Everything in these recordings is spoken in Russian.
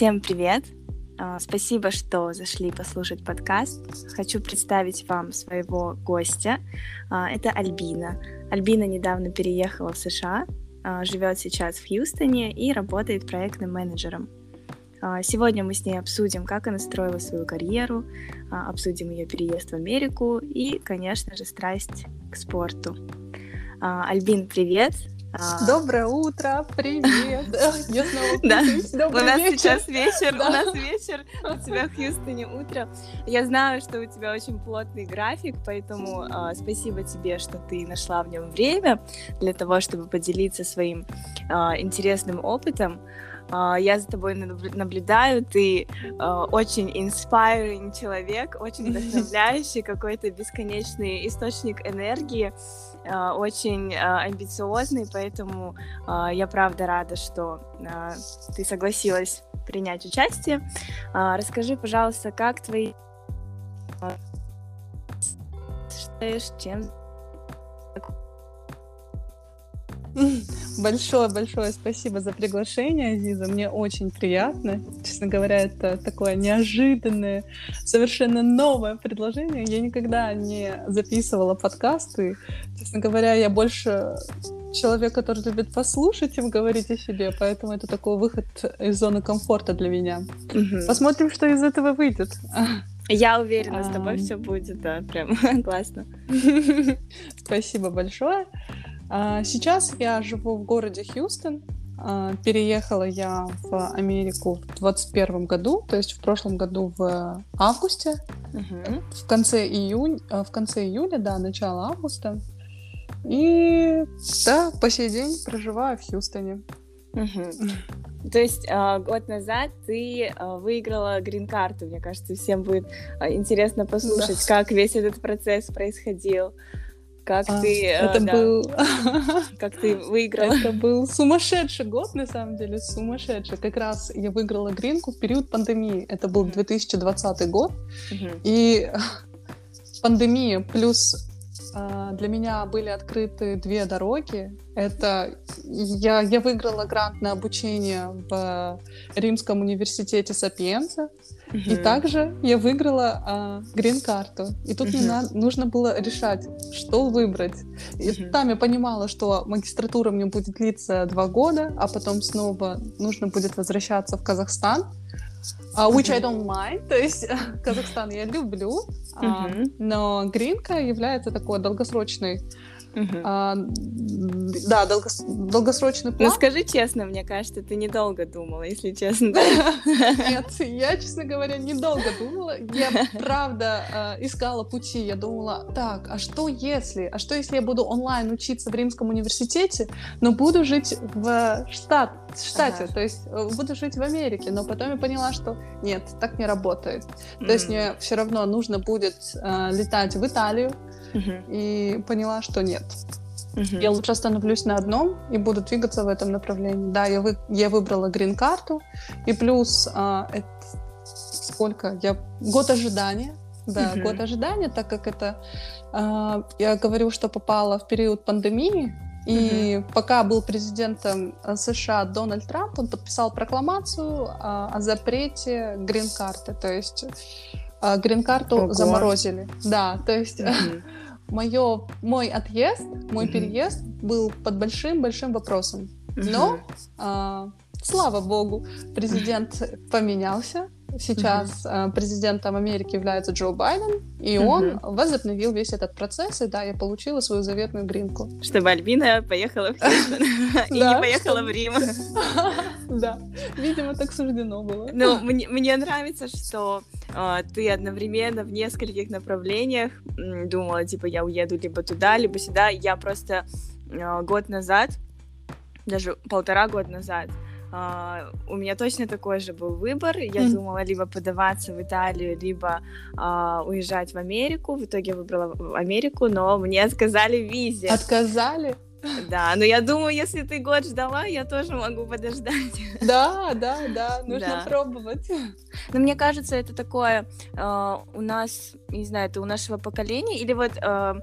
Всем привет! А, спасибо, что зашли послушать подкаст. Хочу представить вам своего гостя. А, это Альбина. Альбина недавно переехала в США, а, живет сейчас в Хьюстоне и работает проектным менеджером. Сегодня мы с ней обсудим, как она строила свою карьеру, обсудим ее переезд в Америку и, конечно же, страсть к спорту. Альбин, привет! А. Доброе утро, привет. Я снова да. У нас сейчас вечер, у нас вечер, у тебя в Хьюстоне утро. Я знаю, что у тебя очень плотный график, поэтому а, спасибо тебе, что ты нашла в нем время для того, чтобы поделиться своим а, интересным опытом. Я за тобой наблюдаю, ты очень inspiring человек, очень вдохновляющий, какой-то бесконечный источник энергии. А, очень а, амбициозный, поэтому а, я правда рада, что ты согласилась принять участие. Расскажи, пожалуйста, как твои чем Большое-большое спасибо за приглашение, Азиза. Мне очень приятно. Честно говоря, это такое неожиданное, совершенно новое предложение. Я никогда не записывала подкасты. Честно говоря, я больше человек, который любит послушать, чем говорить о себе, поэтому это такой выход из зоны комфорта для меня. Угу. Посмотрим, что из этого выйдет. Я уверена, с тобой все будет, да, прям классно. Спасибо большое. А, сейчас я живу в городе Хьюстон. А, переехала я в Америку в 2021 году, то есть в прошлом году в августе. Угу. В конце июня, в конце июля, да, начало августа. И да, по сей день проживаю в Хьюстоне. Угу. То есть год назад ты выиграла грин-карту. Мне кажется, всем будет интересно послушать, да. как весь этот процесс происходил как а, ты... Э, это да, был... Как ты выиграла. Это был сумасшедший год, на самом деле, сумасшедший. Как раз я выиграла гринку в период пандемии. Это был 2020 год. И пандемия плюс для меня были открыты две дороги. Это я, я выиграла грант на обучение в Римском университете Сапиенца. И также я выиграла а, грин-карту. И тут мне на, нужно было решать, что выбрать. И там я понимала, что магистратура мне будет длиться два года, а потом снова нужно будет возвращаться в Казахстан. Uh, which I don't mind, то есть Казахстан я люблю, uh, но гринка является такой долгосрочной Угу. А, да, долгос... долгосрочный план. Ну скажи честно, мне кажется, ты недолго думала, если честно. Нет, я, честно говоря, недолго думала. Я правда а, искала пути. Я думала, так, а что если? А что если я буду онлайн учиться в Римском университете, но буду жить в штат, штате, ага. то есть э, буду жить в Америке, но потом я поняла, что нет, так не работает. Mm. То есть мне все равно нужно будет э, летать в Италию, и поняла, что нет. Uh-huh. Я лучше остановлюсь на одном и буду двигаться в этом направлении. Да, я, вы, я выбрала грин-карту, и плюс а, это, сколько? Я год ожидания. Да, uh-huh. год ожидания, так как это а, я говорю, что попала в период пандемии, и uh-huh. пока был президентом э, США Дональд Трамп, он подписал прокламацию а, о запрете грин-карты, то есть а, грин-карту заморозили. Да, то есть uh-huh. Моё, мой отъезд, мой uh-huh. переезд был под большим-большим вопросом. Но, uh-huh. а, слава богу, президент поменялся. Сейчас uh-huh. президентом Америки является Джо Байден, и uh-huh. он возобновил весь этот процесс, и да, я получила свою заветную гринку. Чтобы Альбина поехала в Хьюстон и не поехала в Рим. Да, видимо, так суждено было. Ну, мне нравится, что а, ты одновременно в нескольких направлениях думала, типа, я уеду либо туда, либо сюда. Я просто а, год назад, даже полтора года назад, Uh, у меня точно такой же был выбор. Я mm. думала либо подаваться в Италию, либо uh, уезжать в Америку. В итоге я выбрала Америку, но мне отказали в визе. Отказали? Да, но я думаю, если ты год ждала, я тоже могу подождать. Да, да, да, нужно да. пробовать. Но мне кажется, это такое э, у нас, не знаю, это у нашего поколения, или вот э,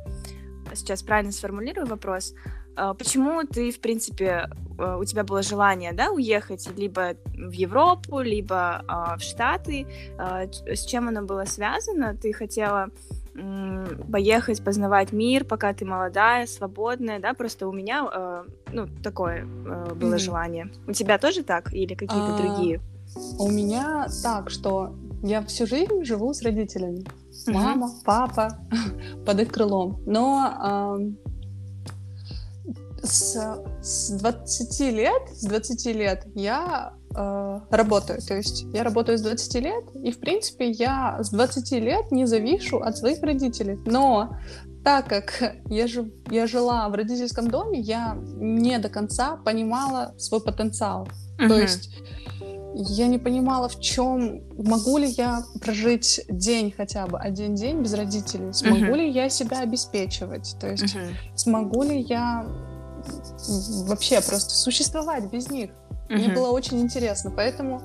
сейчас правильно сформулирую вопрос. А, почему ты, в принципе, у тебя было желание, да, уехать либо в Европу, либо в Штаты? С чем оно было связано? Ты хотела поехать, познавать мир, пока ты молодая, свободная, да, просто у меня, э, ну, такое э, было mm-hmm. желание. У тебя тоже так или какие-то а, другие? У меня так, что я всю жизнь живу с родителями. Mm-hmm. Мама, папа, под их крылом. Но э, с, с 20 лет, с 20 лет я э, работаю. То есть я работаю с 20 лет, и, в принципе, я с 20 лет не завишу от своих родителей. Но так как я, жив, я жила в родительском доме, я не до конца понимала свой потенциал. Uh-huh. То есть я не понимала, в чем могу ли я прожить день хотя бы один день без родителей, смогу uh-huh. ли я себя обеспечивать, то есть uh-huh. смогу ли я вообще просто существовать без них. Мне было очень интересно, поэтому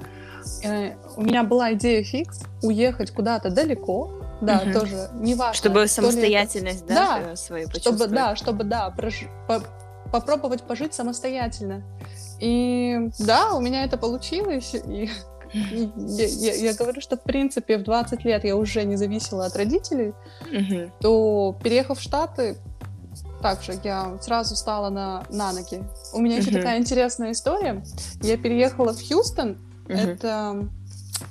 э, у меня была идея фикс уехать куда-то далеко, да, угу. тоже неважно. Чтобы самостоятельность, это... да, да, свою чтобы, да, чтобы, да, прож... по... попробовать пожить самостоятельно. И да, у меня это получилось, и я, я, я говорю, что в принципе в 20 лет я уже не зависела от родителей, угу. то переехав в Штаты, также я сразу стала на, на ноги. У меня еще uh-huh. такая интересная история. Я переехала в Хьюстон. Uh-huh. Это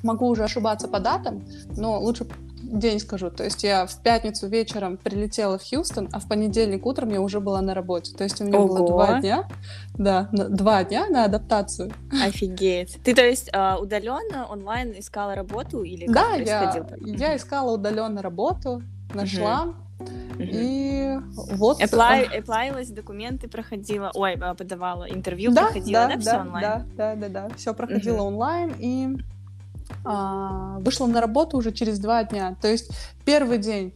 могу уже ошибаться по датам, но лучше день скажу. То есть я в пятницу вечером прилетела в Хьюстон, а в понедельник утром я уже была на работе. То есть у меня Ого. было два дня, да, два дня на адаптацию. Офигеть. Ты, то есть, а, удаленно онлайн искала работу или как да, я, я искала удаленно работу, нашла. Угу. И вот... Apply, applylась, документы проходила, ой, а, подавала, интервью да, проходила, да, да, да, все онлайн? Да, да, да, да, все проходило uh-huh. онлайн, и а, вышла на работу уже через два дня. То есть первый день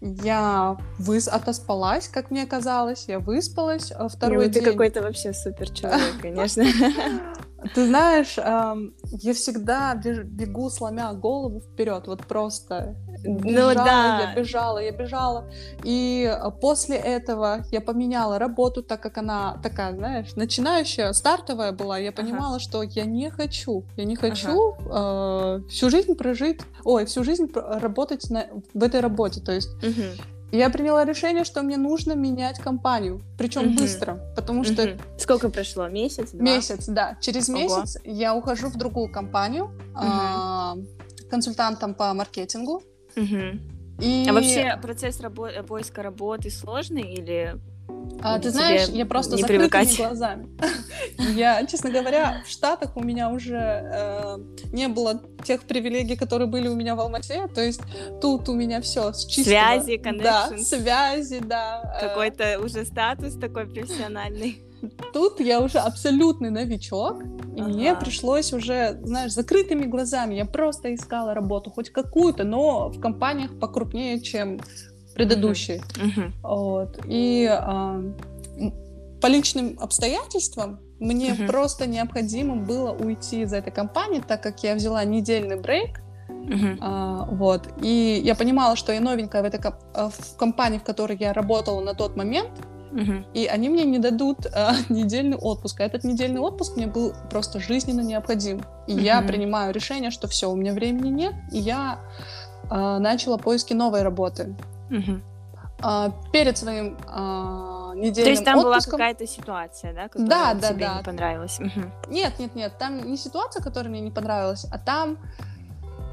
я выс отоспалась, как мне казалось, я выспалась. А второй ну, день... Ты какой-то вообще супер человек, конечно. Ты знаешь, эм, я всегда бегу, сломя голову вперед, вот просто ну бежала, ну, да. я бежала, я бежала. И э, после этого я поменяла работу, так как она такая, знаешь, начинающая, стартовая была. Я понимала, ага. что я не хочу, я не хочу ага. э, всю жизнь прожить, ой, всю жизнь работать на, в этой работе. То есть угу я приняла решение, что мне нужно менять компанию, причем угу. быстро, потому что... Угу. Сколько прошло? Месяц? Два? Месяц, да. Через Ого. месяц я ухожу в другую компанию угу. э, консультантом по маркетингу. Угу. И... А вообще процесс рабо- поиска работы сложный или а, ты знаешь, я просто не закрытыми привыкать. глазами. Я, честно говоря, в Штатах у меня уже э, не было тех привилегий, которые были у меня в Алмате. То есть тут у меня все с чистого. Связи. Да, связи, да. Э. Какой-то уже статус такой профессиональный. Тут я уже абсолютный новичок, и ага. мне пришлось уже, знаешь, закрытыми глазами. Я просто искала работу, хоть какую-то, но в компаниях покрупнее, чем предыдущий. Uh-huh. Вот. И а, по личным обстоятельствам мне uh-huh. просто необходимо было уйти из этой компании, так как я взяла недельный брейк. Uh-huh. А, вот. И я понимала, что я новенькая в этой а, в компании, в которой я работала на тот момент. Uh-huh. И они мне не дадут а, недельный отпуск. А этот недельный отпуск мне был просто жизненно необходим. И uh-huh. я принимаю решение, что все, у меня времени нет, и я а, начала поиски новой работы. Угу. А, перед своим а, недельным То есть там отпуском... была какая-то ситуация, да, которая да, да, тебе да. не понравилась? Угу. Нет, нет, нет, там не ситуация, которая мне не понравилась, а там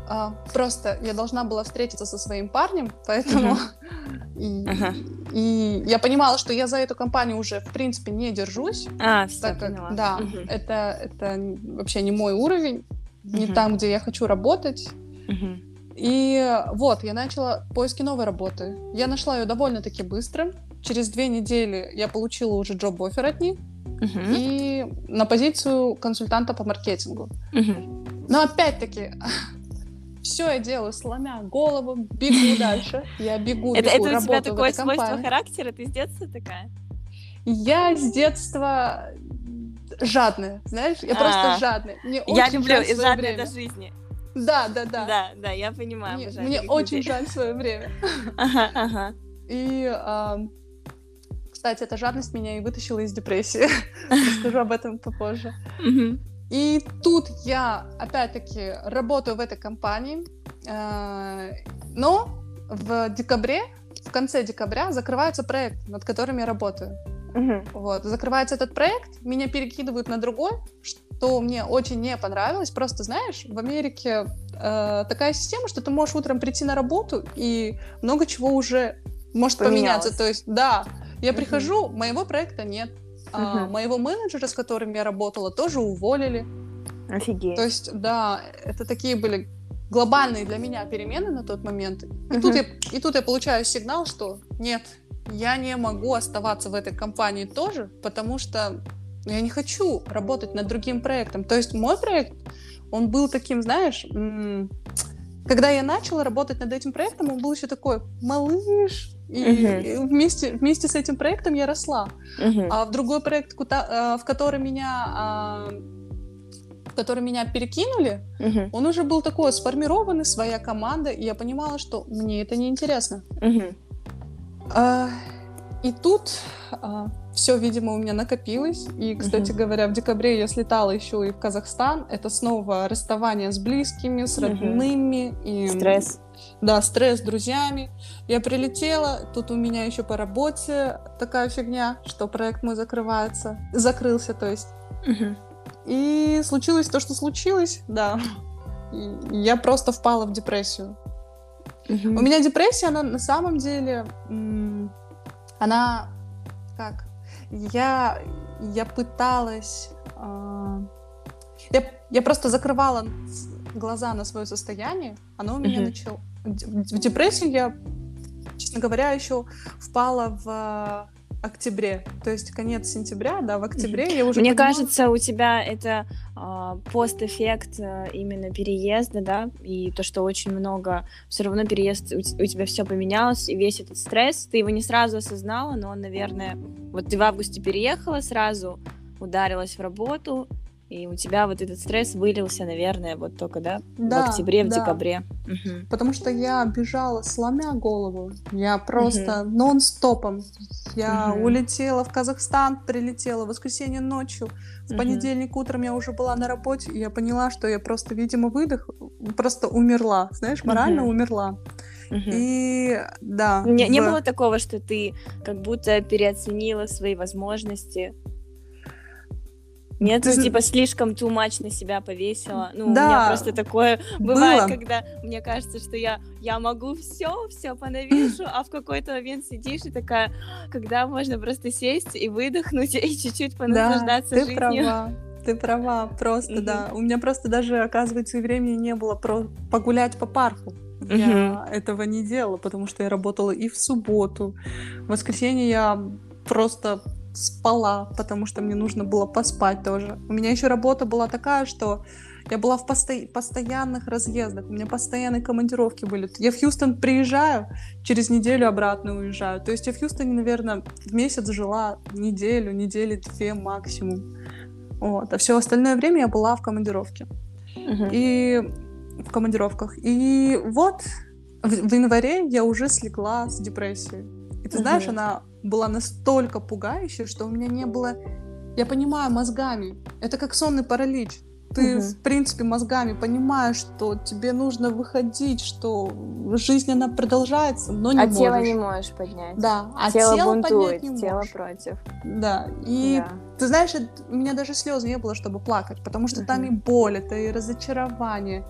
а, просто я должна была встретиться со своим парнем, поэтому и, uh-huh. и я понимала, что я за эту компанию уже в принципе не держусь. А, все, так как, Да, uh-huh. это это вообще не мой уровень, не там, где я хочу работать. Uh-huh. И вот, я начала поиски новой работы. Я нашла ее довольно-таки быстро. Через две недели я получила уже джоб-оффер от них. Uh-huh. И на позицию консультанта по маркетингу. Uh-huh. Но опять-таки, все я делаю, сломя голову, бегу дальше. Я бегу, бегу, Это, это у тебя такое свойство характера? Ты с детства такая? Я с детства жадная, знаешь? Я просто а. жадная. Я люблю жадная до жизни. Да, да, да. Да, да, я понимаю. Мне, мне очень жаль свое время. Ага, ага. И а, Кстати, эта жадность меня и вытащила из депрессии. Расскажу об этом попозже. И тут я, опять-таки, работаю в этой компании, э, но в декабре, в конце декабря закрывается проект, над которым я работаю. Угу. Вот, закрывается этот проект, меня перекидывают на другой, что мне очень не понравилось. Просто, знаешь, в Америке э, такая система, что ты можешь утром прийти на работу, и много чего уже может Поменялось. поменяться. То есть, да, я угу. прихожу, моего проекта нет. Угу. А, моего менеджера, с которым я работала, тоже уволили. Офигеть. То есть, да, это такие были глобальные для меня перемены на тот момент. И, угу. тут, я, и тут я получаю сигнал, что нет, я не могу оставаться в этой компании тоже, потому что я не хочу работать над другим проектом. То есть мой проект, он был таким, знаешь, когда я начала работать над этим проектом, он был еще такой малыш, и uh-huh. вместе, вместе с этим проектом я росла. Uh-huh. А в другой проект, куда, в который меня а, который меня перекинули, uh-huh. он уже был такой сформированный, своя команда, и я понимала, что мне это неинтересно. Uh-huh. А, и тут а, все, видимо, у меня накопилось. И, кстати угу. говоря, в декабре я слетала еще и в Казахстан. Это снова расставание с близкими, с родными. Угу. И, стресс. Да, стресс с друзьями. Я прилетела, тут у меня еще по работе такая фигня, что проект мой закрывается. Закрылся, то есть. Угу. И случилось то, что случилось, да. И я просто впала в депрессию. Угу. У меня депрессия, она на самом деле, она как? Я, я пыталась... Э, я, я просто закрывала глаза на свое состояние, оно у меня угу. начало... В депрессию я, честно говоря, еще впала в октябре, то есть конец сентября, да, в октябре я уже. Мне понимала... кажется, у тебя это э, постэффект э, именно переезда, да, и то, что очень много, все равно переезд у, у тебя все поменялось, и весь этот стресс, ты его не сразу осознала, но, наверное, вот ты в августе переехала сразу, ударилась в работу, и у тебя вот этот стресс вылился, наверное, вот только, да, да в октябре, в да. декабре. Угу. Потому что я бежала, сломя голову. Я просто угу. нон-стопом. Я угу. улетела в Казахстан, прилетела в воскресенье ночью. В угу. понедельник утром я уже была на работе, и я поняла, что я просто, видимо, выдох, просто умерла. Знаешь, морально угу. умерла. Угу. И да. Не, в... не было такого, что ты как будто переоценила свои возможности нет, ну, типа, слишком too much на себя повесила. Ну, да, у меня просто такое бывает, было. когда мне кажется, что я, я могу все, все понавешу, а в какой-то момент сидишь и такая, когда можно просто сесть и выдохнуть и чуть-чуть понаслаждаться да, ты жизнью. Права. Ты права, просто, mm-hmm. да. У меня просто даже, оказывается, времени не было про погулять по парку. Я mm-hmm. этого не делала, потому что я работала и в субботу. В воскресенье я просто спала, потому что мне нужно было поспать тоже. У меня еще работа была такая, что я была в посто... постоянных разъездах, у меня постоянные командировки были. Я в Хьюстон приезжаю, через неделю обратно уезжаю. То есть я в Хьюстоне, наверное, в месяц жила неделю, недели две максимум. Вот. А все остальное время я была в командировке. Uh-huh. И в командировках. И вот в, в январе я уже слегла с депрессией. И ты знаешь, она была настолько пугающей, что у меня не было... Я понимаю мозгами. Это как сонный паралич. Ты, угу. в принципе, мозгами понимаешь, что тебе нужно выходить, что жизнь, она продолжается, но не а можешь. А тело не можешь поднять. Да, а тело, тело бунтует, не тело можешь. против. Да, и да. ты знаешь, у меня даже слез не было, чтобы плакать, потому что угу. там и боль, это и разочарование,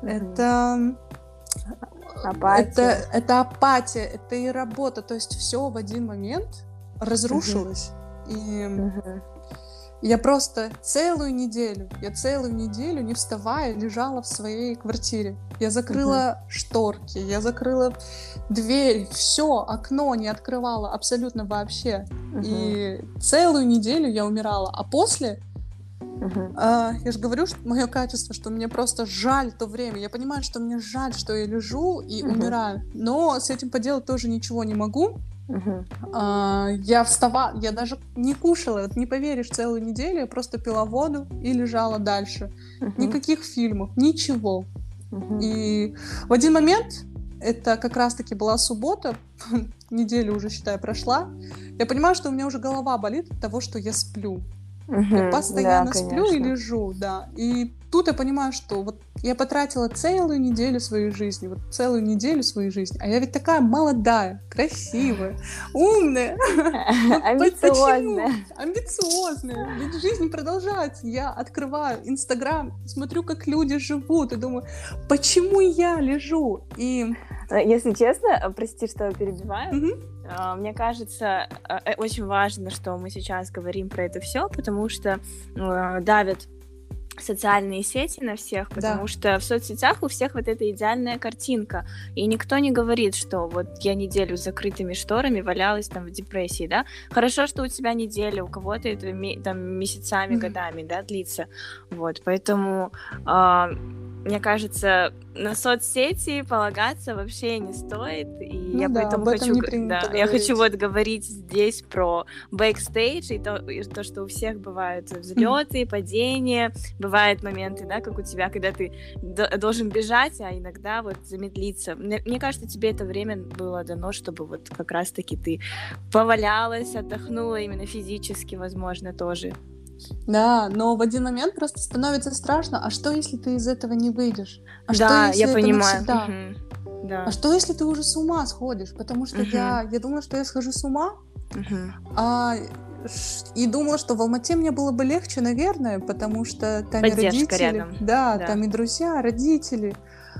угу. это Апатия. Это, это апатия, это и работа. То есть все в один момент разрушилось. Угу. И угу. я просто целую неделю, я целую неделю, не вставая, лежала в своей квартире. Я закрыла угу. шторки, я закрыла дверь, все, окно не открывала абсолютно вообще. Угу. И целую неделю я умирала. А после Uh-huh. А, я же говорю, что мое качество, что мне просто жаль то время. Я понимаю, что мне жаль, что я лежу и uh-huh. умираю. Но с этим поделать тоже ничего не могу. Uh-huh. А, я вставала, я даже не кушала, вот не поверишь, целую неделю я просто пила воду и лежала дальше. Uh-huh. Никаких фильмов, ничего. Uh-huh. И в один момент, это как раз-таки была суббота, неделя уже, считай, прошла, я понимаю, что у меня уже голова болит от того, что я сплю. Угу, я постоянно да, сплю и лежу, да. И тут я понимаю, что вот я потратила целую неделю своей жизни, вот целую неделю своей жизни, а я ведь такая молодая, красивая, умная. Амбициозная. Амбициозная. Ведь жизнь продолжается. Я открываю Инстаграм, смотрю, как люди живут, и думаю, почему я лежу? И э, если честно, прости, что перебиваю. Мне кажется, э, очень важно, что мы сейчас говорим про это все, потому что давят социальные сети на всех, потому да. что в соцсетях у всех вот эта идеальная картинка, и никто не говорит, что вот я неделю с закрытыми шторами валялась там в депрессии, да. Хорошо, что у тебя неделя, у кого-то это там месяцами, mm-hmm. годами, да, длится, вот, поэтому э, мне кажется, на соцсети полагаться вообще не стоит. И ну я да, поэтому хочу, да, я хочу вот говорить здесь про бэкстейдж и то, и то, что у всех бывают взлеты, mm-hmm. падения, бывают моменты, да, как у тебя, когда ты должен бежать, а иногда вот замедлиться. Мне, мне кажется, тебе это время было дано, чтобы вот как раз-таки ты повалялась, отдохнула именно физически, возможно, тоже. Да, но в один момент просто становится страшно, а что, если ты из этого не выйдешь? А да, что, если я это понимаю. Угу. Да. А что, если ты уже с ума сходишь? Потому что угу. я, я думала, что я схожу с ума, угу. а, и думала, что в Алмате мне было бы легче, наверное, потому что там Поддержка и родители, рядом. Да, да, там и друзья, родители.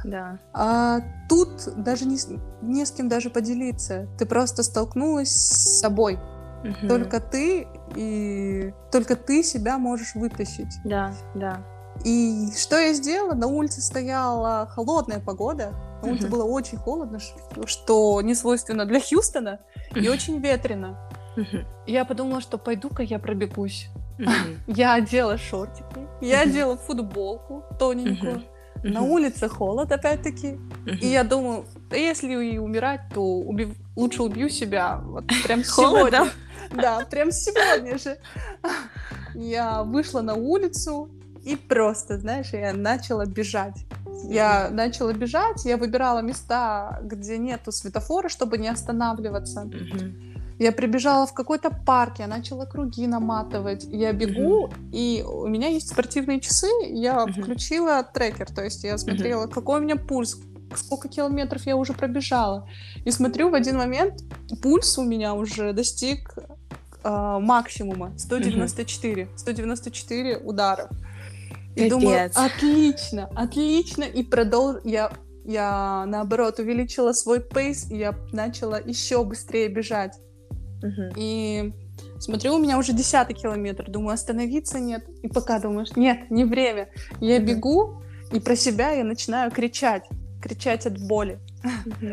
Да. А тут даже не, не с кем даже поделиться. Ты просто столкнулась с собой. Угу. Только ты и только ты себя можешь вытащить. Да, да. И что я сделала? На улице стояла холодная погода. На улице uh было очень холодно, что не свойственно для Хьюстона, и очень ветрено. Я подумала, что пойду-ка я пробегусь. Я одела шортики, я одела футболку тоненькую. На улице холод, опять-таки. И я думаю, да если и умирать, то убив... лучше убью себя вот прям сегодня. Да, прям сегодня же. Я вышла на улицу и просто, знаешь, я начала бежать. Я начала бежать, я выбирала места, где нету светофора, чтобы не останавливаться. Я прибежала в какой-то парк, я начала круги наматывать. Я бегу, и у меня есть спортивные часы. Я включила трекер, то есть я смотрела, какой у меня пульс, сколько километров я уже пробежала. И смотрю, в один момент пульс у меня уже достиг э, максимума 194. Угу. 194 ударов. И Капец. думаю, отлично, отлично. И продолж... Я, я, наоборот, увеличила свой пейс, и я начала еще быстрее бежать. Угу. И смотрю, у меня уже десятый километр. Думаю, остановиться нет. И пока думаешь, нет, не время. Я угу. бегу, и про себя я начинаю кричать. Кричать от боли. Угу.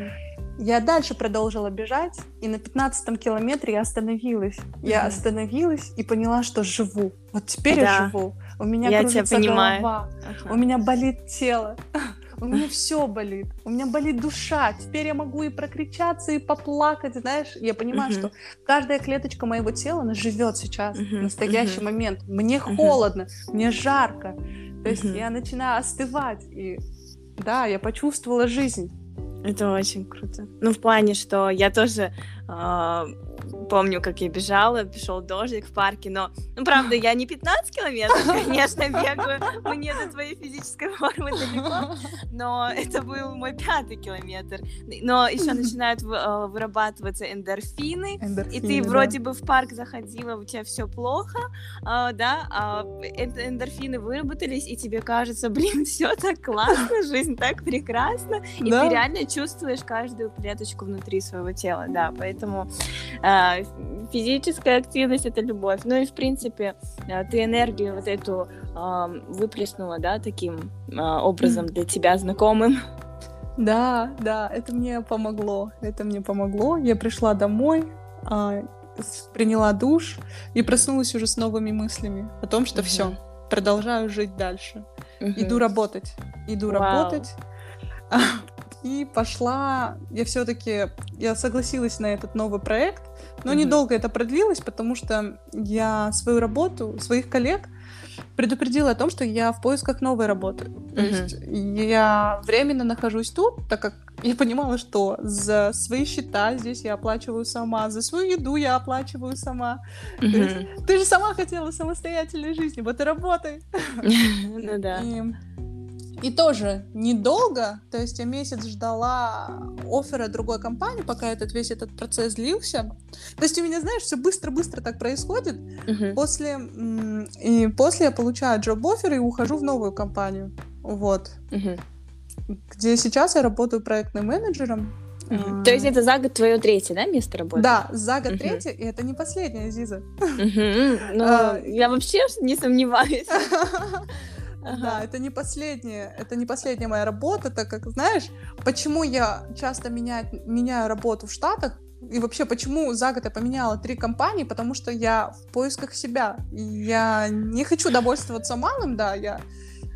Я дальше продолжила бежать, и на 15 километре я остановилась. Mm-hmm. Я остановилась и поняла, что живу. Вот теперь да. я живу. У меня я кружится голова, ага. у меня болит тело, у меня все болит, у меня болит душа. Теперь я могу и прокричаться, и поплакать, знаешь. Я понимаю, что каждая клеточка моего тела, она живет сейчас, в настоящий момент. Мне холодно, мне жарко. То есть я начинаю остывать, и да, я почувствовала жизнь. Это очень круто. Ну, в плане, что я тоже помню, как я бежала, пришел дождик в парке, но, ну, правда, я не 15 километров, конечно, бегаю, мне до твоей физической формы далеко, но это был мой пятый километр. Но еще начинают э, вырабатываться эндорфины, эндорфины и ты да. вроде бы в парк заходила, у тебя все плохо, э, да, а эндорфины выработались, и тебе кажется, блин, все так классно, жизнь так прекрасна, и да. ты реально чувствуешь каждую клеточку внутри своего тела, да, поэтому э, физическая активность это любовь. Ну и в принципе э, ты энергию вот эту э, выплеснула, да, таким э, образом для тебя знакомым. Да, да, это мне помогло. Это мне помогло. Я пришла домой, э, приняла душ и проснулась уже с новыми мыслями о том, что угу. все, продолжаю жить дальше. Угу. Иду работать. Иду Вау. работать и пошла, я все-таки, я согласилась на этот новый проект, но mm-hmm. недолго это продлилось, потому что я свою работу, своих коллег предупредила о том, что я в поисках новой работы. То mm-hmm. есть я временно нахожусь тут, так как я понимала, что за свои счета здесь я оплачиваю сама, за свою еду я оплачиваю сама. Mm-hmm. Есть, ты же сама хотела самостоятельной жизни, вот и работай. Ну да. И тоже недолго, то есть я месяц ждала оффера другой компании, пока этот весь этот процесс длился. То есть у меня, знаешь, все быстро-быстро так происходит. Uh-huh. После и после я получаю джоб оффер и ухожу в новую компанию, вот, uh-huh. где сейчас я работаю проектным менеджером. Uh-huh. То есть это за год твое третье, да, место работы? Да, за год uh-huh. третье, и это не последнее, Зиза. Uh-huh. Ну, uh, я вообще не сомневаюсь. Ага. Да, это не последняя, это не последняя моя работа, так как, знаешь, почему я часто меняю, меняю работу в Штатах, и вообще, почему за год я поменяла три компании? Потому что я в поисках себя. Я не хочу довольствоваться малым, да, я,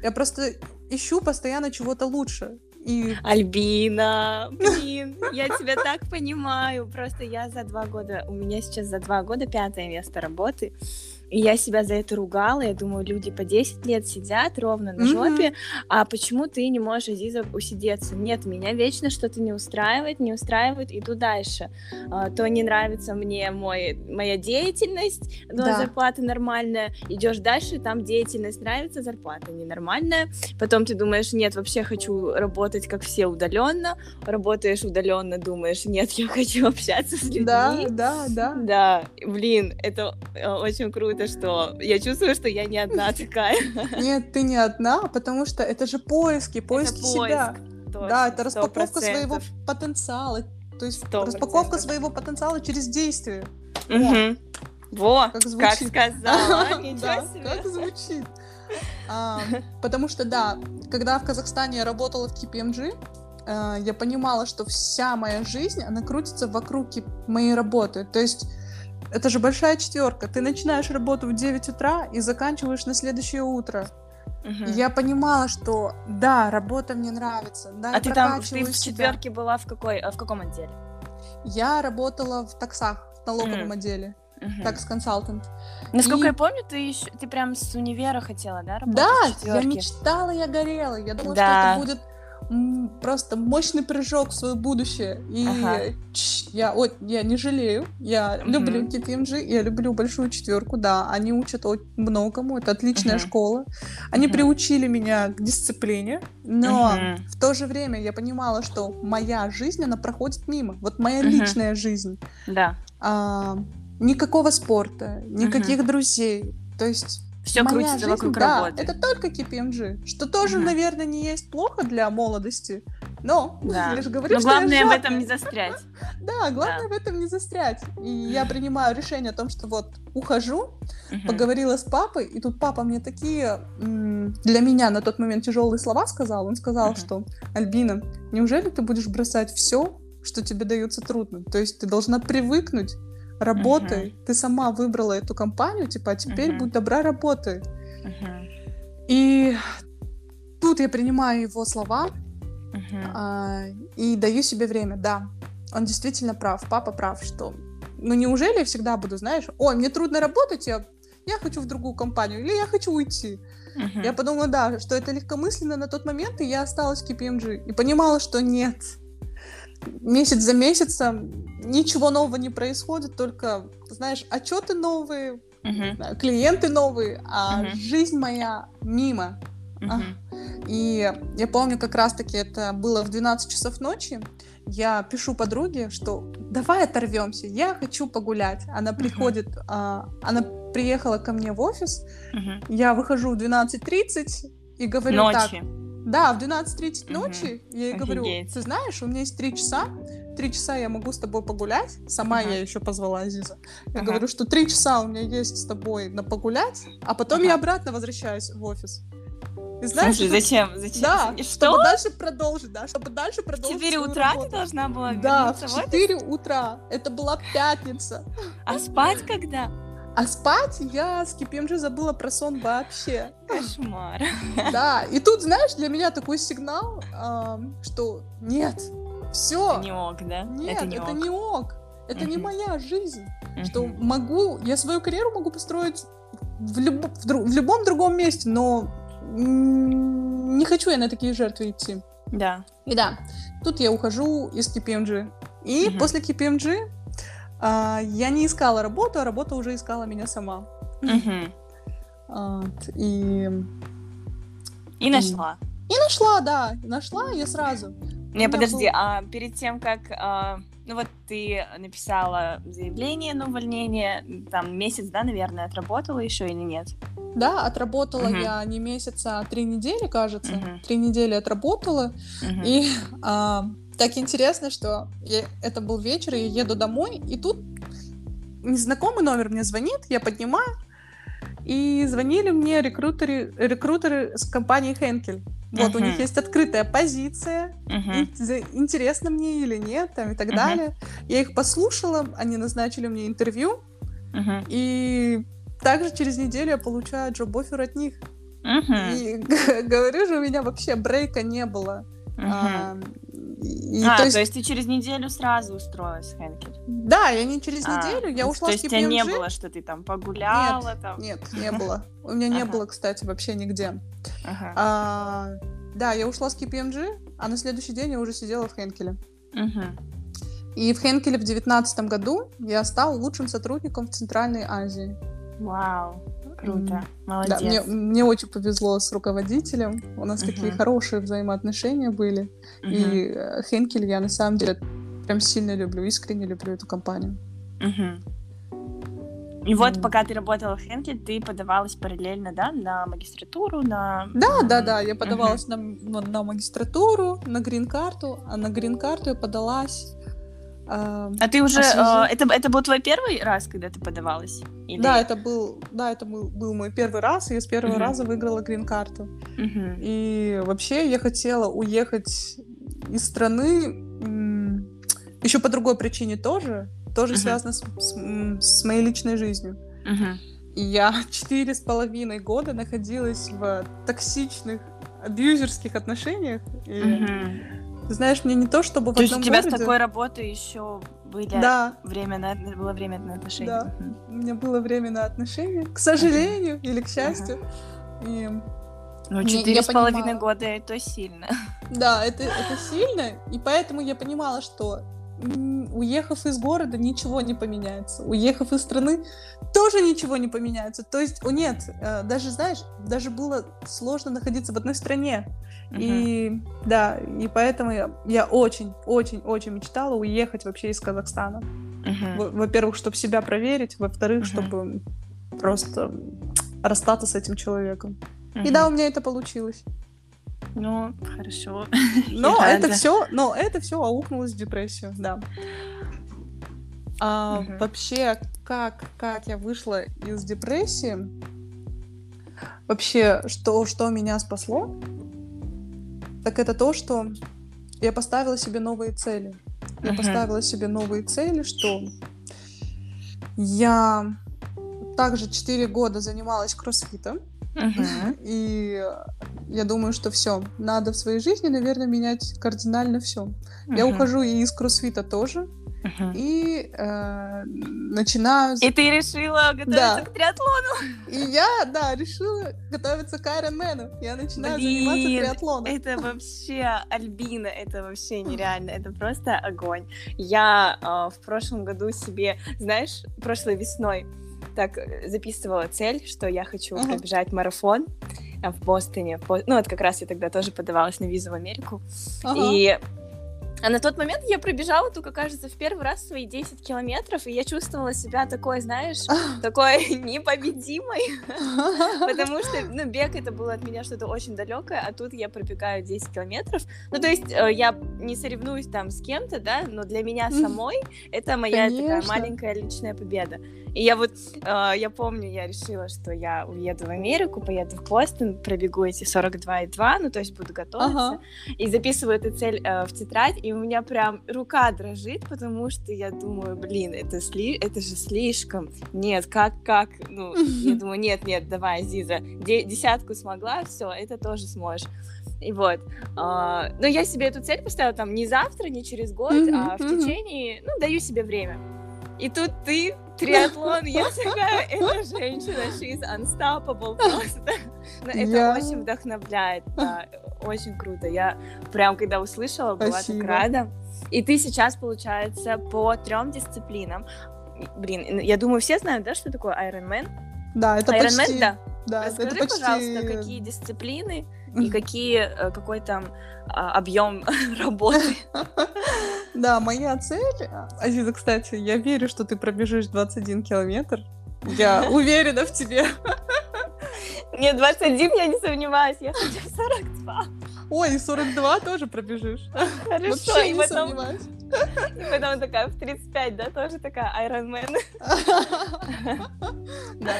я просто ищу постоянно чего-то лучше. И... Альбина, блин, я тебя так понимаю. Просто я за два года, у меня сейчас за два года пятое место работы. И я себя за это ругала. Я думаю, люди по 10 лет сидят ровно на жопе, mm-hmm. а почему ты не можешь, Азиза, усидеться? Нет, меня вечно что-то не устраивает, не устраивает, иду дальше. А, то не нравится мне мой, моя деятельность, но да. зарплата нормальная. Идешь дальше, там деятельность нравится, зарплата ненормальная. Потом ты думаешь, нет, вообще хочу работать, как все, удаленно. Работаешь удаленно, думаешь, нет, я хочу общаться с людьми. Да, да, да. Да, блин, это э, очень круто это что? Я чувствую, что я не одна такая. Нет, ты не одна, потому что это же поиски, поиски это поиск, себя. Точно, да, это распаковка 100%. своего потенциала. То есть 100%. распаковка своего потенциала через действие. Угу. Во, как, звучит. как сказала, да, как звучит. А, потому что, да, когда в Казахстане я работала в KPMG, а, я понимала, что вся моя жизнь, она крутится вокруг моей работы. То есть это же большая четверка. Ты начинаешь работу в 9 утра и заканчиваешь на следующее утро. Угу. я понимала, что да, работа мне нравится. Да, а ты там ты в четверке была в какой, а в каком отделе? Я работала в таксах, в налоговом mm. отделе. Угу. Такс консалтант. Насколько и... я помню, ты еще ты прям с универа хотела, да, работать? Да, я мечтала, я горела. Я думала, да. что это будет просто мощный прыжок в свое будущее. И ага. я, вот, я не жалею. Я угу. люблю KPMG, я люблю большую четверку, да. Они учат многому, это отличная угу. школа. Они угу. приучили меня к дисциплине, но угу. в то же время я понимала, что моя жизнь, она проходит мимо. Вот моя угу. личная жизнь. Да. А, никакого спорта, никаких угу. друзей. То есть все крутится жизнь, вокруг да, работы. Это только KPMG, что тоже, mm наверное, не есть плохо для молодости. Но, да. я же говорю, Но что главное в этом не застрять. Да, главное да. в этом не застрять. И я принимаю решение о том, что вот ухожу, uh поговорила с папой, и тут папа мне такие для меня на тот момент тяжелые слова сказал. Он сказал, uh что Альбина, неужели ты будешь бросать все, что тебе дается трудно? То есть ты должна привыкнуть работай. Uh-huh. Ты сама выбрала эту компанию, типа, а теперь uh-huh. будь добра, работай. Uh-huh. И тут я принимаю его слова uh-huh. а, и даю себе время. Да, он действительно прав, папа прав, что ну неужели я всегда буду, знаешь, ой, мне трудно работать, я, я хочу в другую компанию, или я хочу уйти. Uh-huh. Я подумала, да, что это легкомысленно на тот момент, и я осталась в KPMG. И понимала, что нет, месяц за месяцем ничего нового не происходит, только, знаешь, отчеты новые, uh-huh. клиенты новые, а uh-huh. жизнь моя мимо. Uh-huh. И я помню, как раз-таки это было в 12 часов ночи. Я пишу подруге, что давай оторвемся, я хочу погулять. Она приходит, uh-huh. а, она приехала ко мне в офис, uh-huh. я выхожу в 12.30 и говорю Ночи. так, да, в 12.30 ночи угу. я ей говорю, ты знаешь, у меня есть три часа, три часа я могу с тобой погулять. Сама ага. я еще позвала Азиза. Я ага. говорю, что три часа у меня есть с тобой на погулять, а потом ага. я обратно возвращаюсь в офис. И знаешь, Слушай, зачем? Зачем? Да, что? чтобы дальше продолжить, да, чтобы дальше продолжить. В 4 утра работу. ты должна была Да, в 4 утра. Это была пятница. А спать когда? А спать я с KPMG забыла про сон вообще. Кошмар. Да, и тут, знаешь, для меня такой сигнал, что нет, все. Это не ок, да? Нет, это не это ок. Не ок. Это не моя жизнь. Что могу, я свою карьеру могу построить в, люб, в, друг, в любом другом месте, но не хочу я на такие жертвы идти. Да. И да, тут я ухожу из KPMG. И угу. после KPMG я не искала работу, а работа уже искала меня сама. Угу. Вот, и... И нашла. И нашла, да, нашла я сразу. Не, подожди, был... а перед тем, как, а, ну вот ты написала заявление на увольнение, там месяц, да, наверное, отработала еще или нет? Да, отработала uh-huh. я не месяца, а три недели, кажется. Uh-huh. Три недели отработала. Uh-huh. И а, так интересно, что я, это был вечер, я еду домой, и тут незнакомый номер мне звонит, я поднимаю, и звонили мне рекрутеры, рекрутеры с компании Хенкель. Вот, uh-huh. у них есть открытая позиция, uh-huh. интересно мне или нет, там, и так uh-huh. далее. Я их послушала, они назначили мне интервью, uh-huh. и также через неделю я получаю джоб-оффер от них. Uh-huh. И говорю же, у меня вообще брейка не было. Uh-huh. А, и, а, то, есть... то есть ты через неделю сразу устроилась Хенкель? Да, я не через а, неделю, я ушла то с есть у тебя не было, что ты там погуляла? Нет, там? нет, не было. У меня не было, кстати, вообще нигде. А, да, я ушла с KPMG, а на следующий день я уже сидела в Хенкеле. И в Хенкеле в девятнадцатом году я стала лучшим сотрудником в Центральной Азии. Вау. Круто, молодец. Да, мне, мне очень повезло с руководителем. У нас uh-huh. такие хорошие взаимоотношения были. Uh-huh. И э, Хенкель я на самом деле прям сильно люблю, искренне люблю эту компанию. Uh-huh. И вот, пока ты работала в Хенкель, ты подавалась параллельно, да, на магистратуру, на... Да, да, да, я подавалась uh-huh. на, на магистратуру, на грин-карту, а на грин-карту я подалась а, а ты уже... А, это, это был твой первый раз, когда ты подавалась? Или... Да, это был, да, это был, был мой первый раз, и я с первого uh-huh. раза выиграла грин-карту. Uh-huh. И вообще я хотела уехать из страны еще по другой причине тоже, тоже uh-huh. связано с, с, с моей личной жизнью. Uh-huh. И я четыре с половиной года находилась в токсичных, абьюзерских отношениях. И... Uh-huh знаешь, мне не то, чтобы в То есть у тебя городе... с такой работы еще были да. время на было время на отношения. Да, угу. у меня было время на отношения, к сожалению или к счастью. И... Ну, четыре с половиной года это сильно. Да, это, это сильно, и поэтому я понимала, что уехав из города, ничего не поменяется. Уехав из страны, тоже ничего не поменяется. То есть, о нет, э, даже, знаешь, даже было сложно находиться в одной стране. Uh-huh. И да, и поэтому я очень-очень-очень мечтала уехать вообще из Казахстана. Uh-huh. Во-первых, чтобы себя проверить, во-вторых, uh-huh. чтобы просто расстаться с этим человеком. Uh-huh. И да, у меня это получилось. Ну, хорошо. Но это все, но это все аукнулось в депрессию, да. А, угу. Вообще, как, как я вышла из депрессии? Вообще, что, что меня спасло? Так это то, что я поставила себе новые цели. Я угу. поставила себе новые цели, что я также 4 года занималась кроссфитом. Uh-huh. И я думаю, что все. Надо в своей жизни, наверное, менять кардинально все. Uh-huh. Я ухожу и из кроссфита тоже. Uh-huh. И э, начинаю... И ты решила готовиться да. к триатлону? И я, да, решила готовиться к Айронмену. Я начинаю Блин, заниматься триатлоном. Это вообще, Альбина, это вообще нереально. Это просто огонь. Я э, в прошлом году себе, знаешь, прошлой весной так э, записывала цель, что я хочу uh-huh. пробежать марафон э, в Бостоне. Ну, вот как раз я тогда тоже подавалась на визу в Америку. Uh-huh. И а на тот момент я пробежала только, кажется, в первый раз свои 10 километров, и я чувствовала себя такой, знаешь, такой непобедимой, потому что, ну, бег это было от меня что-то очень далекое, а тут я пробегаю 10 километров. Ну, то есть э, я не соревнуюсь там с кем-то, да, но для меня самой это моя такая маленькая личная победа. И я вот, э, я помню, я решила, что я уеду в Америку, поеду в Бостон, пробегу эти 42,2, ну, то есть буду готовиться, и записываю эту цель э, в тетрадь, и у меня прям рука дрожит, потому что я думаю, блин, это, сли... это же слишком. Нет, как, как? Ну, я думаю, нет, нет, давай, Зиза, десятку смогла, все, это тоже сможешь. И вот. А, но я себе эту цель поставила там не завтра, не через год, а в течение, ну, даю себе время. И тут ты, триатлон, я такая, эта женщина, she's unstoppable просто. Но это я... очень вдохновляет, да, очень круто. Я прям, когда услышала, была Спасибо. так рада. И ты сейчас, получается, по трем дисциплинам. Блин, я думаю, все знают, да, что такое Iron Man? Да, это Iron почти... Man, да. Да, Расскажи, это почти... пожалуйста, какие дисциплины и какие, э, какой там а, объем работы. Да, моя цель, Азиза, кстати, я верю, что ты пробежишь 21 километр. Я уверена в тебе. Нет, 21 я не сомневаюсь, я хочу 42. Ой, и 42 тоже пробежишь. Хорошо, Вообще и не потом... сомневаюсь. И потом такая в 35, да, тоже такая Iron Man. Да.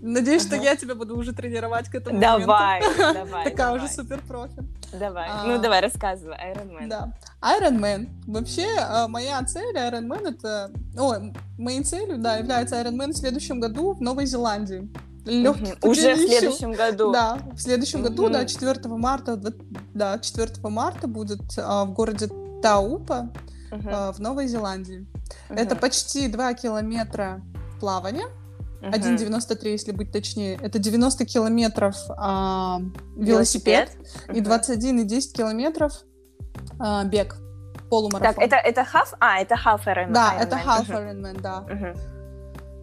Надеюсь, что я тебя буду уже тренировать к этому Давай, моменту. давай. Такая давай. уже супер профи. Давай, А, ну давай, рассказывай, Iron Man. Да. Iron Man. Вообще, а, моя цель Iron Man это... Ой, моей целью, да, является Iron Man в следующем году в Новой Зеландии. Легких Мгм. Уже в следующем году. Да, в следующем году, Мгм. да, 4 марта, да, 4 марта будет а, в городе Таупа Мгм, а, в Новой Зеландии. мгм, Это почти 2 километра плавания, мгм. 1,93, если быть точнее. Это 90 километров а, велосипед, и Мгм. 21,10 километров а, бег, полумарафон. Так, это, это half? А, это half Iron Да, это half Ironman, да.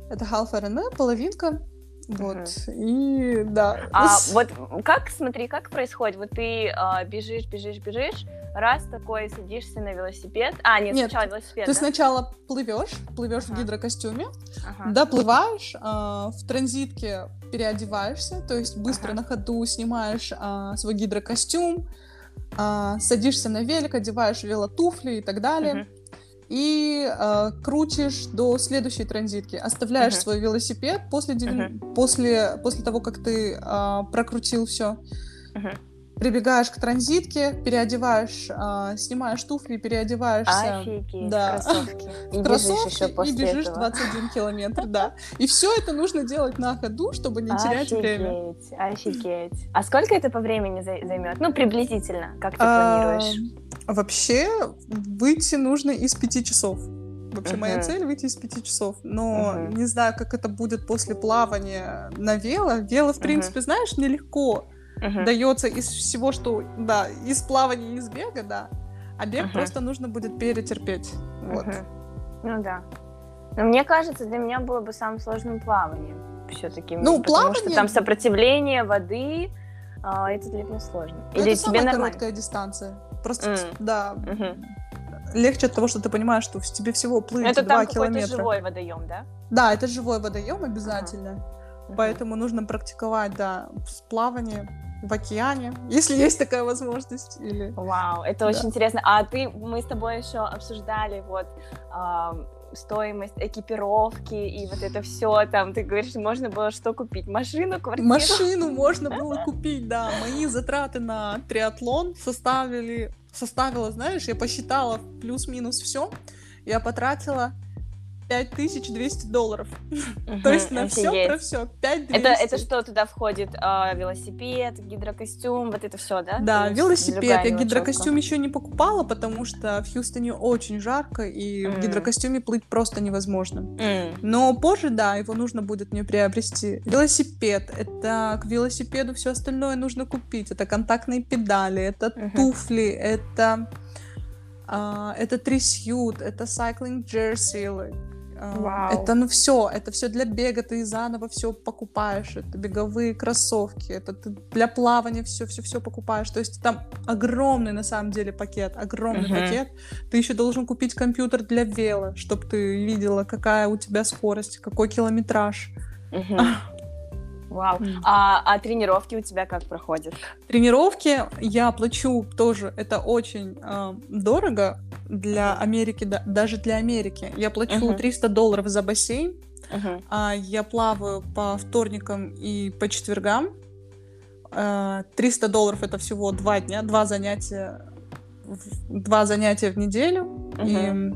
Это half Ironman, половинка. Вот, и да. А вот как, смотри, как происходит? Вот ты а, бежишь, бежишь, бежишь, раз такой садишься на велосипед. А, нет, Нет, сначала велосипед, Ты да? сначала плывешь, плывешь в Ага. гидрокостюме, Ага. доплываешь, а, в транзитке переодеваешься, то есть быстро Ага. на ходу снимаешь а, свой гидрокостюм, а, садишься на велик, одеваешь велотуфли и так далее. Мгм. И а, крутишь до следующей транзитки. Оставляешь Мгм. свой велосипед после, девян- после, после того, как ты а, прокрутил все. Мгм. Прибегаешь к транзитке, переодеваешь, а, снимаешь туфли, переодеваешься Офигеть, да. кроссовки. И в бежишь кроссовки еще после и бежишь этого. 21 километр, да. И все это нужно делать на ходу, чтобы не терять время. Офигеть, офигеть. А сколько это по времени зай- займет? Ну, приблизительно, как ты А? Вообще выйти нужно из пяти часов. Вообще моя Мгм. цель выйти из пяти часов. Но Мгм. не знаю, как это будет после плавания на вело. Вело, в Мгм. принципе, знаешь, нелегко Мгм. дается из всего, что, да, из плавания из бега, да. А бег Мгм. просто нужно будет перетерпеть. Вот. Мгм. Ну да. Но мне кажется, для меня было бы самым сложным плавание. Все-таки. Ну, потому что плавание- там сопротивление воды, а, это для меня сложно. Но Или это тебе самая нормально? короткая дистанция. Просто, М. да, Мгм. легче от того, что ты понимаешь, что тебе всего плыть Это 2 там километра. живой водоем, да? Да, это живой водоем обязательно. Мгм. Поэтому нужно практиковать, да, плавание в океане, если есть такая возможность. Или... Вау, это Да. очень интересно. А ты, мы с тобой еще обсуждали вот стоимость экипировки и вот это все там. Ты говоришь, можно было что купить? Машину, квартиру? Машину можно было купить, да. Мои затраты на триатлон составили, составила, знаешь, я посчитала плюс-минус все. Я потратила 5200 долларов. То есть на все про все. 5200. Это, это что туда входит? А, велосипед, гидрокостюм, вот это все, да? Да, Или велосипед. Я гидрокостюм еще не покупала, потому что в Хьюстоне очень жарко, и в гидрокостюме плыть просто невозможно. Но позже, да, его нужно будет мне приобрести. Велосипед. Это к велосипеду все остальное нужно купить. Это контактные педали, это туфли, это а, это трясют, это cycling jersey. Вау. Это ну все, это все для бега, ты заново все покупаешь, это беговые кроссовки, это ты для плавания все, все, все покупаешь. То есть там огромный на самом деле пакет, огромный Мгм. пакет. Ты еще должен купить компьютер для вело, чтобы ты видела, какая у тебя скорость, какой километраж. мгм. Вау. М. А, а тренировки у тебя как проходят? Тренировки я плачу тоже, это очень э, дорого для Америки, да- даже для Америки. Я плачу Мгм. 300 долларов за бассейн, Мгм. а я плаваю по вторникам и по четвергам. Э, 300 долларов это всего два дня, два занятия, два занятия в неделю. И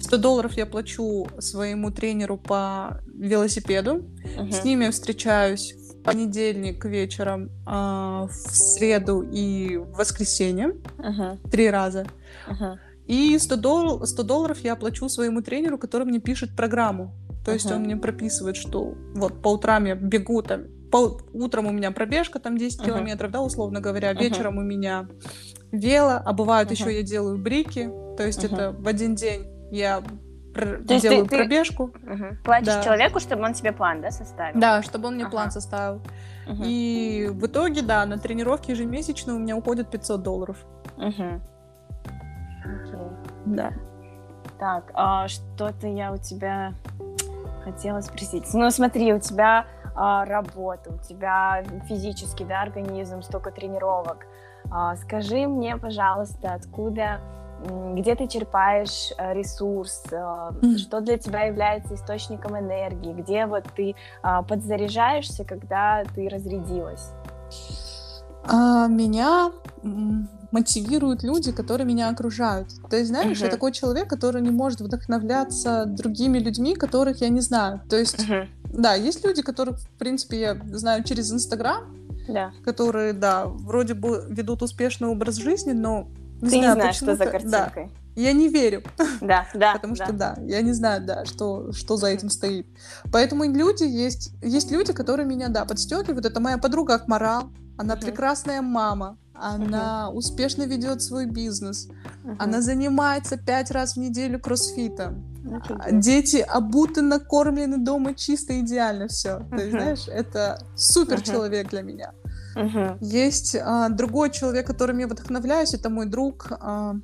100 долларов я плачу своему тренеру по велосипеду. Мгм. С ними встречаюсь в понедельник вечером, а, в среду и в воскресенье Мгм. три раза. Мгм. И 100, дол- 100 долларов я оплачу своему тренеру, который мне пишет программу. То есть uh-huh. он мне прописывает, что вот по утрам я бегу там, по утром у меня пробежка там 10 uh-huh. километров, да, условно говоря, вечером uh-huh. у меня вело, а бывает uh-huh. еще я делаю брики, то есть uh-huh. это в один день я пр- То делаю ты, пробежку. Ты... Угу. Платишь да. человеку, чтобы он тебе план, да, составил? Да, чтобы он мне ага. план составил. Угу. И в итоге, да, на тренировки ежемесячно у меня уходит 500 долларов. Угу. Окей. Да. Так, а что-то я у тебя хотела спросить. Ну, смотри, у тебя а, работа, у тебя физический, да, организм, столько тренировок. А, скажи мне, пожалуйста, откуда где ты черпаешь э, ресурс, mm. что для тебя является источником энергии, где вот ты а, подзаряжаешься, когда ты разрядилась? А, меня мотивируют люди, которые меня окружают. То есть, знаешь, uh-huh. я такой человек, который не может вдохновляться другими людьми, которых я не знаю. То есть, uh-huh. да, есть люди, которых, в принципе, я знаю через Инстаграм, да. которые, да, вроде бы ведут успешный образ жизни, но не Ты знаю, не знаешь, что за картинкой. Да. Я не верю. Да, да. Потому да. что да, я не знаю, да, что, что за этим стоит. Поэтому люди есть, есть люди, которые меня, да, подстегивают. Это моя подруга Акмарал. Она uh-huh. прекрасная мама. Она uh-huh. успешно ведет свой бизнес. Uh-huh. Она занимается пять раз в неделю кроссфитом. Okay. Дети обуты, накормлены дома чисто, идеально все. Ты знаешь, это супер человек для меня. Угу. Есть а, другой человек, которым я вдохновляюсь, это мой друг а,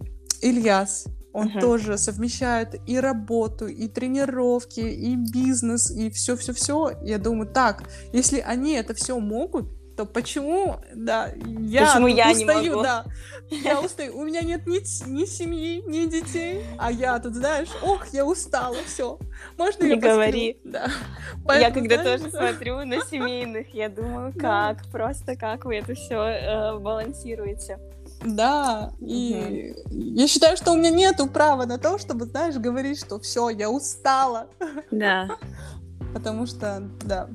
Ильяс. Он uh-huh. тоже совмещает и работу, и тренировки, и бизнес, и все-все-все. Я думаю, так, если они это все могут, то почему, да, я почему я устаю, не могу? да, я устаю, у меня нет ни, ни семьи, ни детей, а я тут, знаешь, ох, я устала, все, можно не я говори, да. Поэтому, я когда знаешь, тоже да. смотрю на семейных, я думаю, как, да. просто как вы это все э, балансируете. Да, и угу. я считаю, что у меня нету права на то, чтобы, знаешь, говорить, что все, я устала. Да. Потому что, да.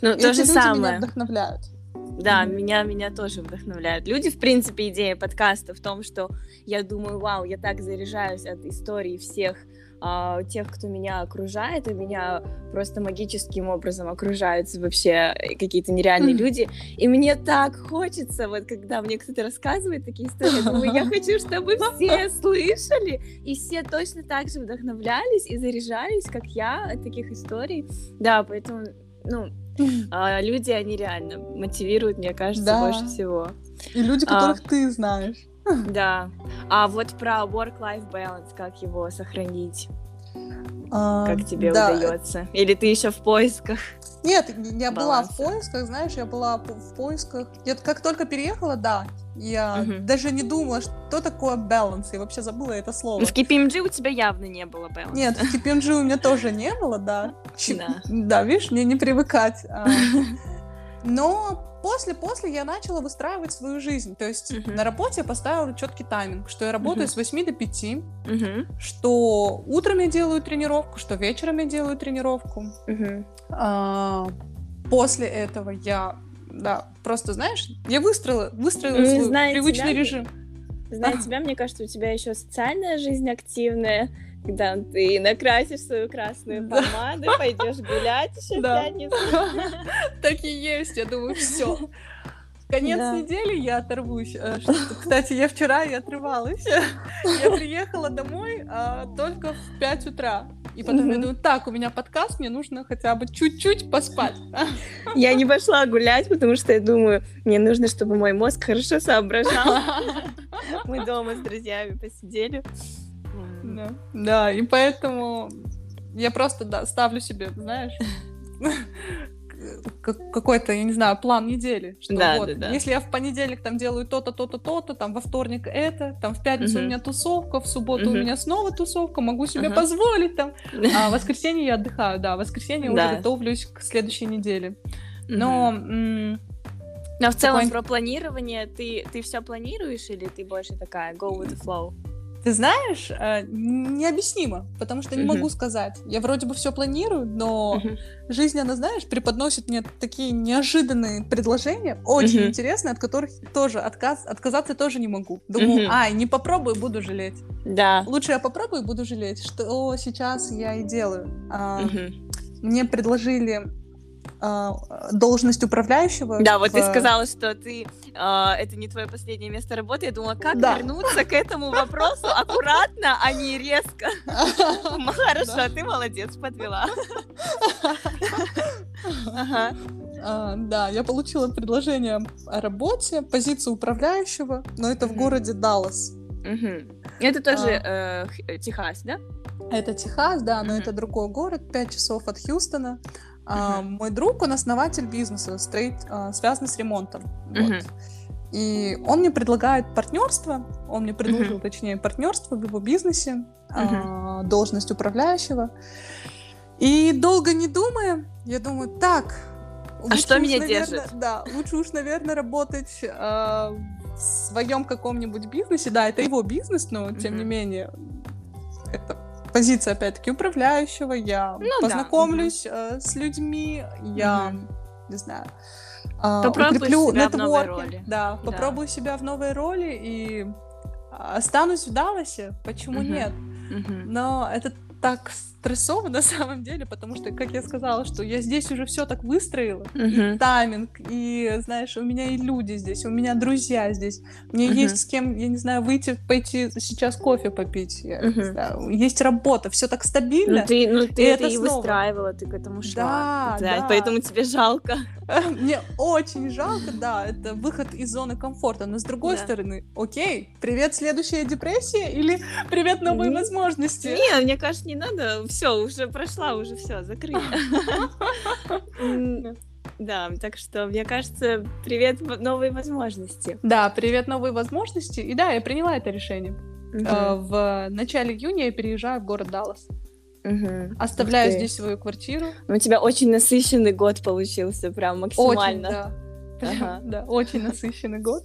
Ну, то же самое. меня вдохновляют. Да, mm-hmm. меня, меня тоже вдохновляют. Люди, в принципе, идея подкаста в том, что я думаю, вау, я так заряжаюсь от истории всех а, тех, кто меня окружает, и меня просто магическим образом окружаются вообще какие-то нереальные mm. люди. И мне так хочется, вот когда мне кто-то рассказывает такие истории, я думаю, я хочу, чтобы все слышали, и все точно так же вдохновлялись и заряжались, как я, от таких историй. Да, поэтому, ну, а, люди, они реально мотивируют, мне кажется, да. больше всего. И люди, а. которых а, ты знаешь. Да. А вот про work-life balance, как его сохранить? А, как тебе да. удается? Или ты еще в поисках? Нет, я была в поисках, знаешь, я была в поисках. Я как только переехала, да, я угу. даже не думала, что такое баланс. Я вообще забыла это слово. В KPMG у тебя явно не было баланса. Нет, в KPMG у меня тоже не было, да. Да, да видишь, мне не привыкать. А. Но после-после я начала выстраивать свою жизнь. То есть uh-huh. на работе я поставила четкий тайминг, что я работаю uh-huh. с 8 до 5, uh-huh. что утром я делаю тренировку, что вечером я делаю тренировку. Uh-huh. А, после этого я, да, просто, знаешь, я выстроила, выстроила mm, свой привычный тебя, режим. Зная тебя, мне кажется, у тебя еще социальная жизнь активная когда ты накрасишь свою красную помаду, пойдешь гулять еще в пятницу. Так и есть, я думаю, все. Конец да. недели я оторвусь. Э, кстати, я вчера и отрывалась. Я приехала домой а, только в 5 утра. И потом я думаю, так, у меня подкаст, мне нужно хотя бы чуть-чуть поспать. Я не пошла гулять, потому что я думаю, мне нужно, чтобы мой мозг хорошо соображал. Мы дома с друзьями посидели. Да. да, и поэтому я просто да, ставлю себе, знаешь, какой-то, я не знаю, план недели. Что да, вот, да, да. Если я в понедельник там делаю то-то, то-то, то-то, там во вторник это, там в пятницу uh-huh. у меня тусовка, в субботу uh-huh. у меня снова тусовка, могу себе uh-huh. позволить там. А в воскресенье я отдыхаю, да, в воскресенье да. уже готовлюсь к следующей неделе. Но... Uh-huh. Но в целом Такой... про планирование ты, ты все планируешь или ты больше такая go with the flow? Ты знаешь, э, необъяснимо, потому что не uh-huh. могу сказать. Я вроде бы все планирую, но uh-huh. жизнь, она, знаешь, преподносит мне такие неожиданные предложения, очень uh-huh. интересные, от которых тоже отказ, отказаться тоже не могу. Думаю, ай, не попробую, буду жалеть. Да. Лучше я попробую, буду жалеть, что сейчас я и делаю. Uh-huh. Мне предложили должность управляющего. Да, вот в... ты сказала, что ты э, это не твое последнее место работы. Я думала, как да. вернуться к этому вопросу аккуратно, а не резко. Хорошо, ты молодец, подвела. А, да, я получила предложение о работе, позицию управляющего, но это в городе Даллас. Это тоже а. э, Техас, да? Это Техас, да, но это другой город, 5 часов от Хьюстона. Uh-huh. Мой друг, он основатель бизнеса, стрейт, uh, связанный с ремонтом. Uh-huh. Вот. И он мне предлагает партнерство, он мне предложил, uh-huh. точнее, партнерство в его бизнесе, uh-huh. должность управляющего. И долго не думая, я думаю, так. А что меня наверное, держит? Да, лучше уж, наверное, работать э, в своем каком-нибудь бизнесе. Да, это его бизнес, но тем uh-huh. не менее это позиция, опять-таки, управляющего, я ну, познакомлюсь да. э, с людьми, я, угу. не знаю, э, укреплю нетворкинг, да, да, попробую себя в новой роли и останусь в Далласе, почему угу. нет? Угу. Но это так стрессово на самом деле, потому что, как я сказала, что я здесь уже все так выстроила, uh-huh. и тайминг, и, знаешь, у меня и люди здесь, у меня друзья здесь, мне uh-huh. есть с кем, я не знаю, выйти, пойти сейчас кофе попить, я, uh-huh. знаю, есть работа, все так стабильно. Ну ты, ну, ты и это, это и выстраивала, ты к этому шла. Да, да, да. Поэтому тебе жалко. Мне очень жалко, да, это выход из зоны комфорта, но с другой да. стороны, окей, привет, следующая депрессия или привет, новые не, возможности? Не, мне кажется, не надо все, уже прошла, уже все, закрыли. Да, так что, мне кажется, привет, новые возможности. Да, привет, новые возможности. И да, я приняла это решение. Э, в начале июня я переезжаю в город Даллас. Угу. Оставляю здесь свою квартиру. У тебя очень насыщенный год получился, прям максимально. Очень, да. Ага. да, очень насыщенный год.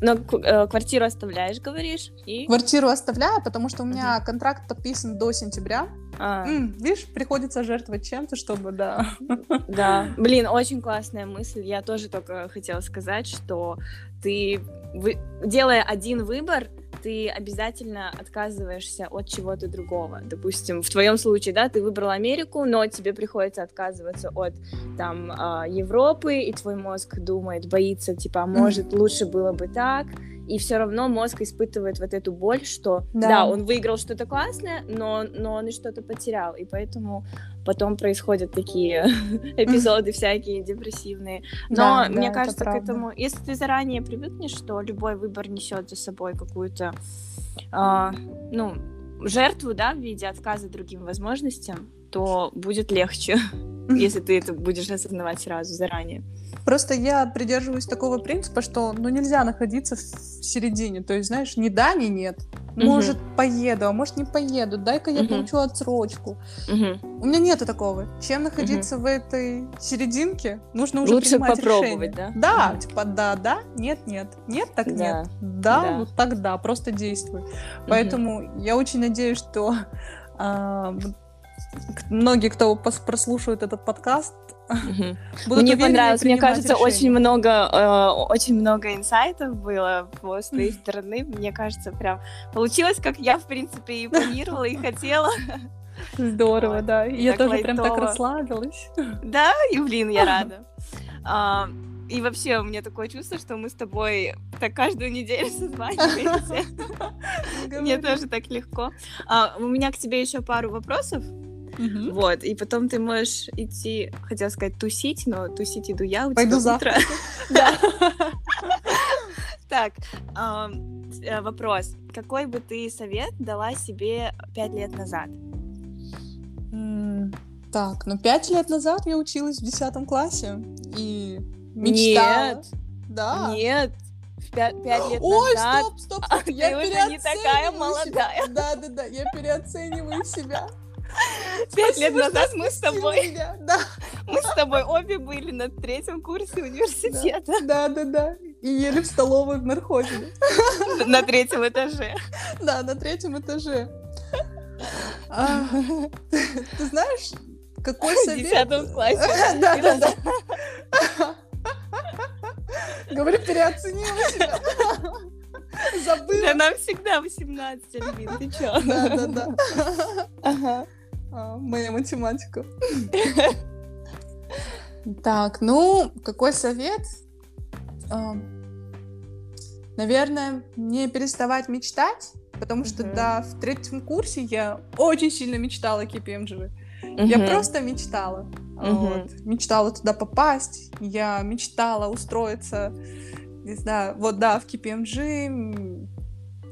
Но э, квартиру оставляешь, говоришь? И... Квартиру оставляю, потому что у меня uh контракт подписан до сентября. А. М, видишь, приходится жертвовать чем-то, чтобы, да. Да, блин, очень классная мысль. Я тоже только хотела сказать, что ты, вы... делая один выбор, ты обязательно отказываешься от чего-то другого. Допустим, в твоем случае, да, ты выбрал Америку, но тебе приходится отказываться от там а, Европы, и твой мозг думает, боится, типа, а может, лучше было бы так, и все равно мозг испытывает вот эту боль, что да, да он выиграл что-то классное, но, но он и что-то потерял, и поэтому потом происходят такие эпизоды всякие депрессивные. Но да, мне да, кажется, к этому, если ты заранее привыкнешь, что любой выбор несет за собой какую-то, э, ну, жертву, да, в виде отказа другим возможностям, то будет легче, если ты это будешь осознавать сразу заранее. Просто я придерживаюсь такого принципа, что ну нельзя находиться в середине. То есть, знаешь, ни да, ни нет. Может, угу. поеду, а может, не поеду. Дай-ка я угу. получу отсрочку. Угу. У меня нету такого. Чем находиться угу. в этой серединке, нужно уже Лучше принимать попробовать, решение. да? Да, угу. типа да, да, нет, нет. Нет, так да. нет. Да, да, вот так да, просто действуй. Угу. Поэтому я очень надеюсь, что а, многие, кто прослушает этот подкаст, Угу. Мне понравилось, мне кажется, решения. очень много, э, очень много инсайтов было с твоей стороны. Мне кажется, прям получилось, как я, в принципе, и планировала, и хотела. Здорово, вот. да. Я тоже лайтово. прям так расслабилась. Да, и блин, я рада. И вообще, у меня такое чувство, что мы с тобой так каждую неделю созваниваемся. Мне тоже так легко. А, у меня к тебе еще пару вопросов. Угу. Вот, и потом ты можешь идти, хотела сказать, тусить, но тусить иду я, у Пойду тебя завтра. Да. Так, э, вопрос. Какой бы ты совет дала себе пять лет назад? Так, ну пять лет назад я училась в десятом классе и мечтала. Нет. Да. Нет, в пять, пять лет Ой, назад. стоп, стоп, стоп. А я ты уже не такая молодая. Себя. Да, да, да, я переоцениваю себя. Пять лет назад мы с тобой, да. мы с тобой обе были на третьем курсе университета. Да, да, да. и ели в столовой в нархозе. На третьем этаже. Да, на третьем этаже. А, ты знаешь, какой совет? В десятом классе. Да, да, да. Говорю, переоценила себя. Забыла. Да нам всегда 18, Альбин, ты чё? Да, да, да. Ага. А, моя математика. Так, ну, какой совет? А, наверное, не переставать мечтать, потому что, Мгм. да, в третьем курсе я очень сильно мечтала KPMG. Я Мгм. просто мечтала. А, вот. Мечтала туда попасть. Я мечтала устроиться, не знаю, вот да, в KPMG. м,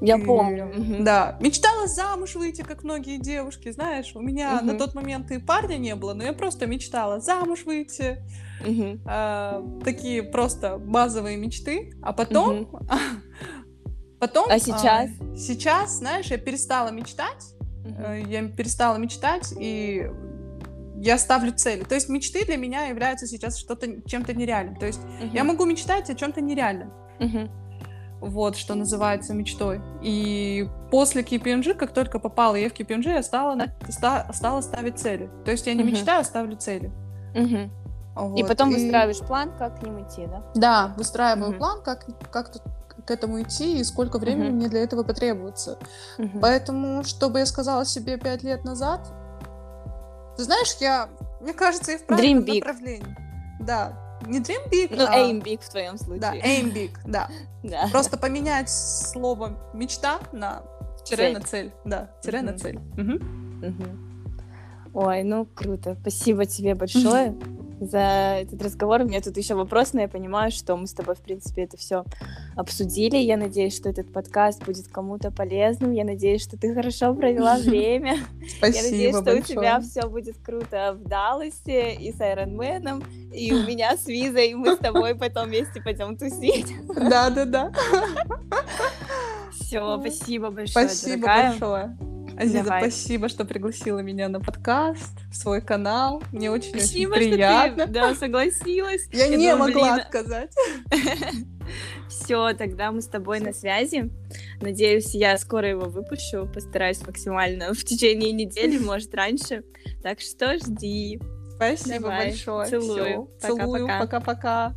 Я и- помню. Да, мечтала замуж выйти, как многие девушки, знаешь. У меня на Мгм. тот момент и парня не было, но я просто мечтала замуж выйти. Мгм. а, такие просто базовые мечты. А потом... Потом... А сейчас? сейчас, знаешь, я перестала мечтать. Э, Я перестала мечтать, и я ставлю цели. То есть мечты для меня являются сейчас что-то чем-то нереальным. То есть я Мгм. могу мечтать о чем-то нереальном. Мгм. Вот, что называется мечтой. И после KPMG, как только попала я в KPMG, я стала, ста- стала ставить цели. То есть я не Мгм. мечтаю, а ставлю цели. И Вот, потом и- выстраиваешь план, как к ним идти, да? Да, выстраиваю Мгм. план, как, как тут к этому идти и сколько времени Мгм. мне для этого потребуется. Мгм. Поэтому, что бы я сказала себе пять лет назад, ты знаешь, я, мне кажется, и в правильном Dream big. направлении. Да, не dream big, Ну, а- aim big в твоем случае. Да, aim big, да. Да. Просто поменять слово мечта на тире Цель. на цель. Да, тире на цель. Мгм. Ой, ну круто. Спасибо тебе большое за этот разговор. У меня тут еще вопрос, но я понимаю, что мы с тобой, в принципе, это все обсудили. Я надеюсь, что этот подкаст будет кому-то полезным. Я надеюсь, что ты хорошо провела время. Спасибо Я надеюсь, что большое. у тебя все будет круто в Далласе и с Айронменом, и у меня с Визой, и мы с тобой потом вместе пойдем тусить. Да, да, да. Все, спасибо большое, Спасибо дорогая. большое. Азиза, Давай. спасибо, что пригласила меня на подкаст, в свой канал. Мне очень-очень Спасибо, приятно. что ты да, согласилась. Я, не могла блин, отказать. Все, тогда мы с тобой на связи. Надеюсь, я скоро его выпущу. Постараюсь максимально в течение недели, может, раньше. Так что жди. Спасибо Давай, большое. целую. Целую. Пока-пока.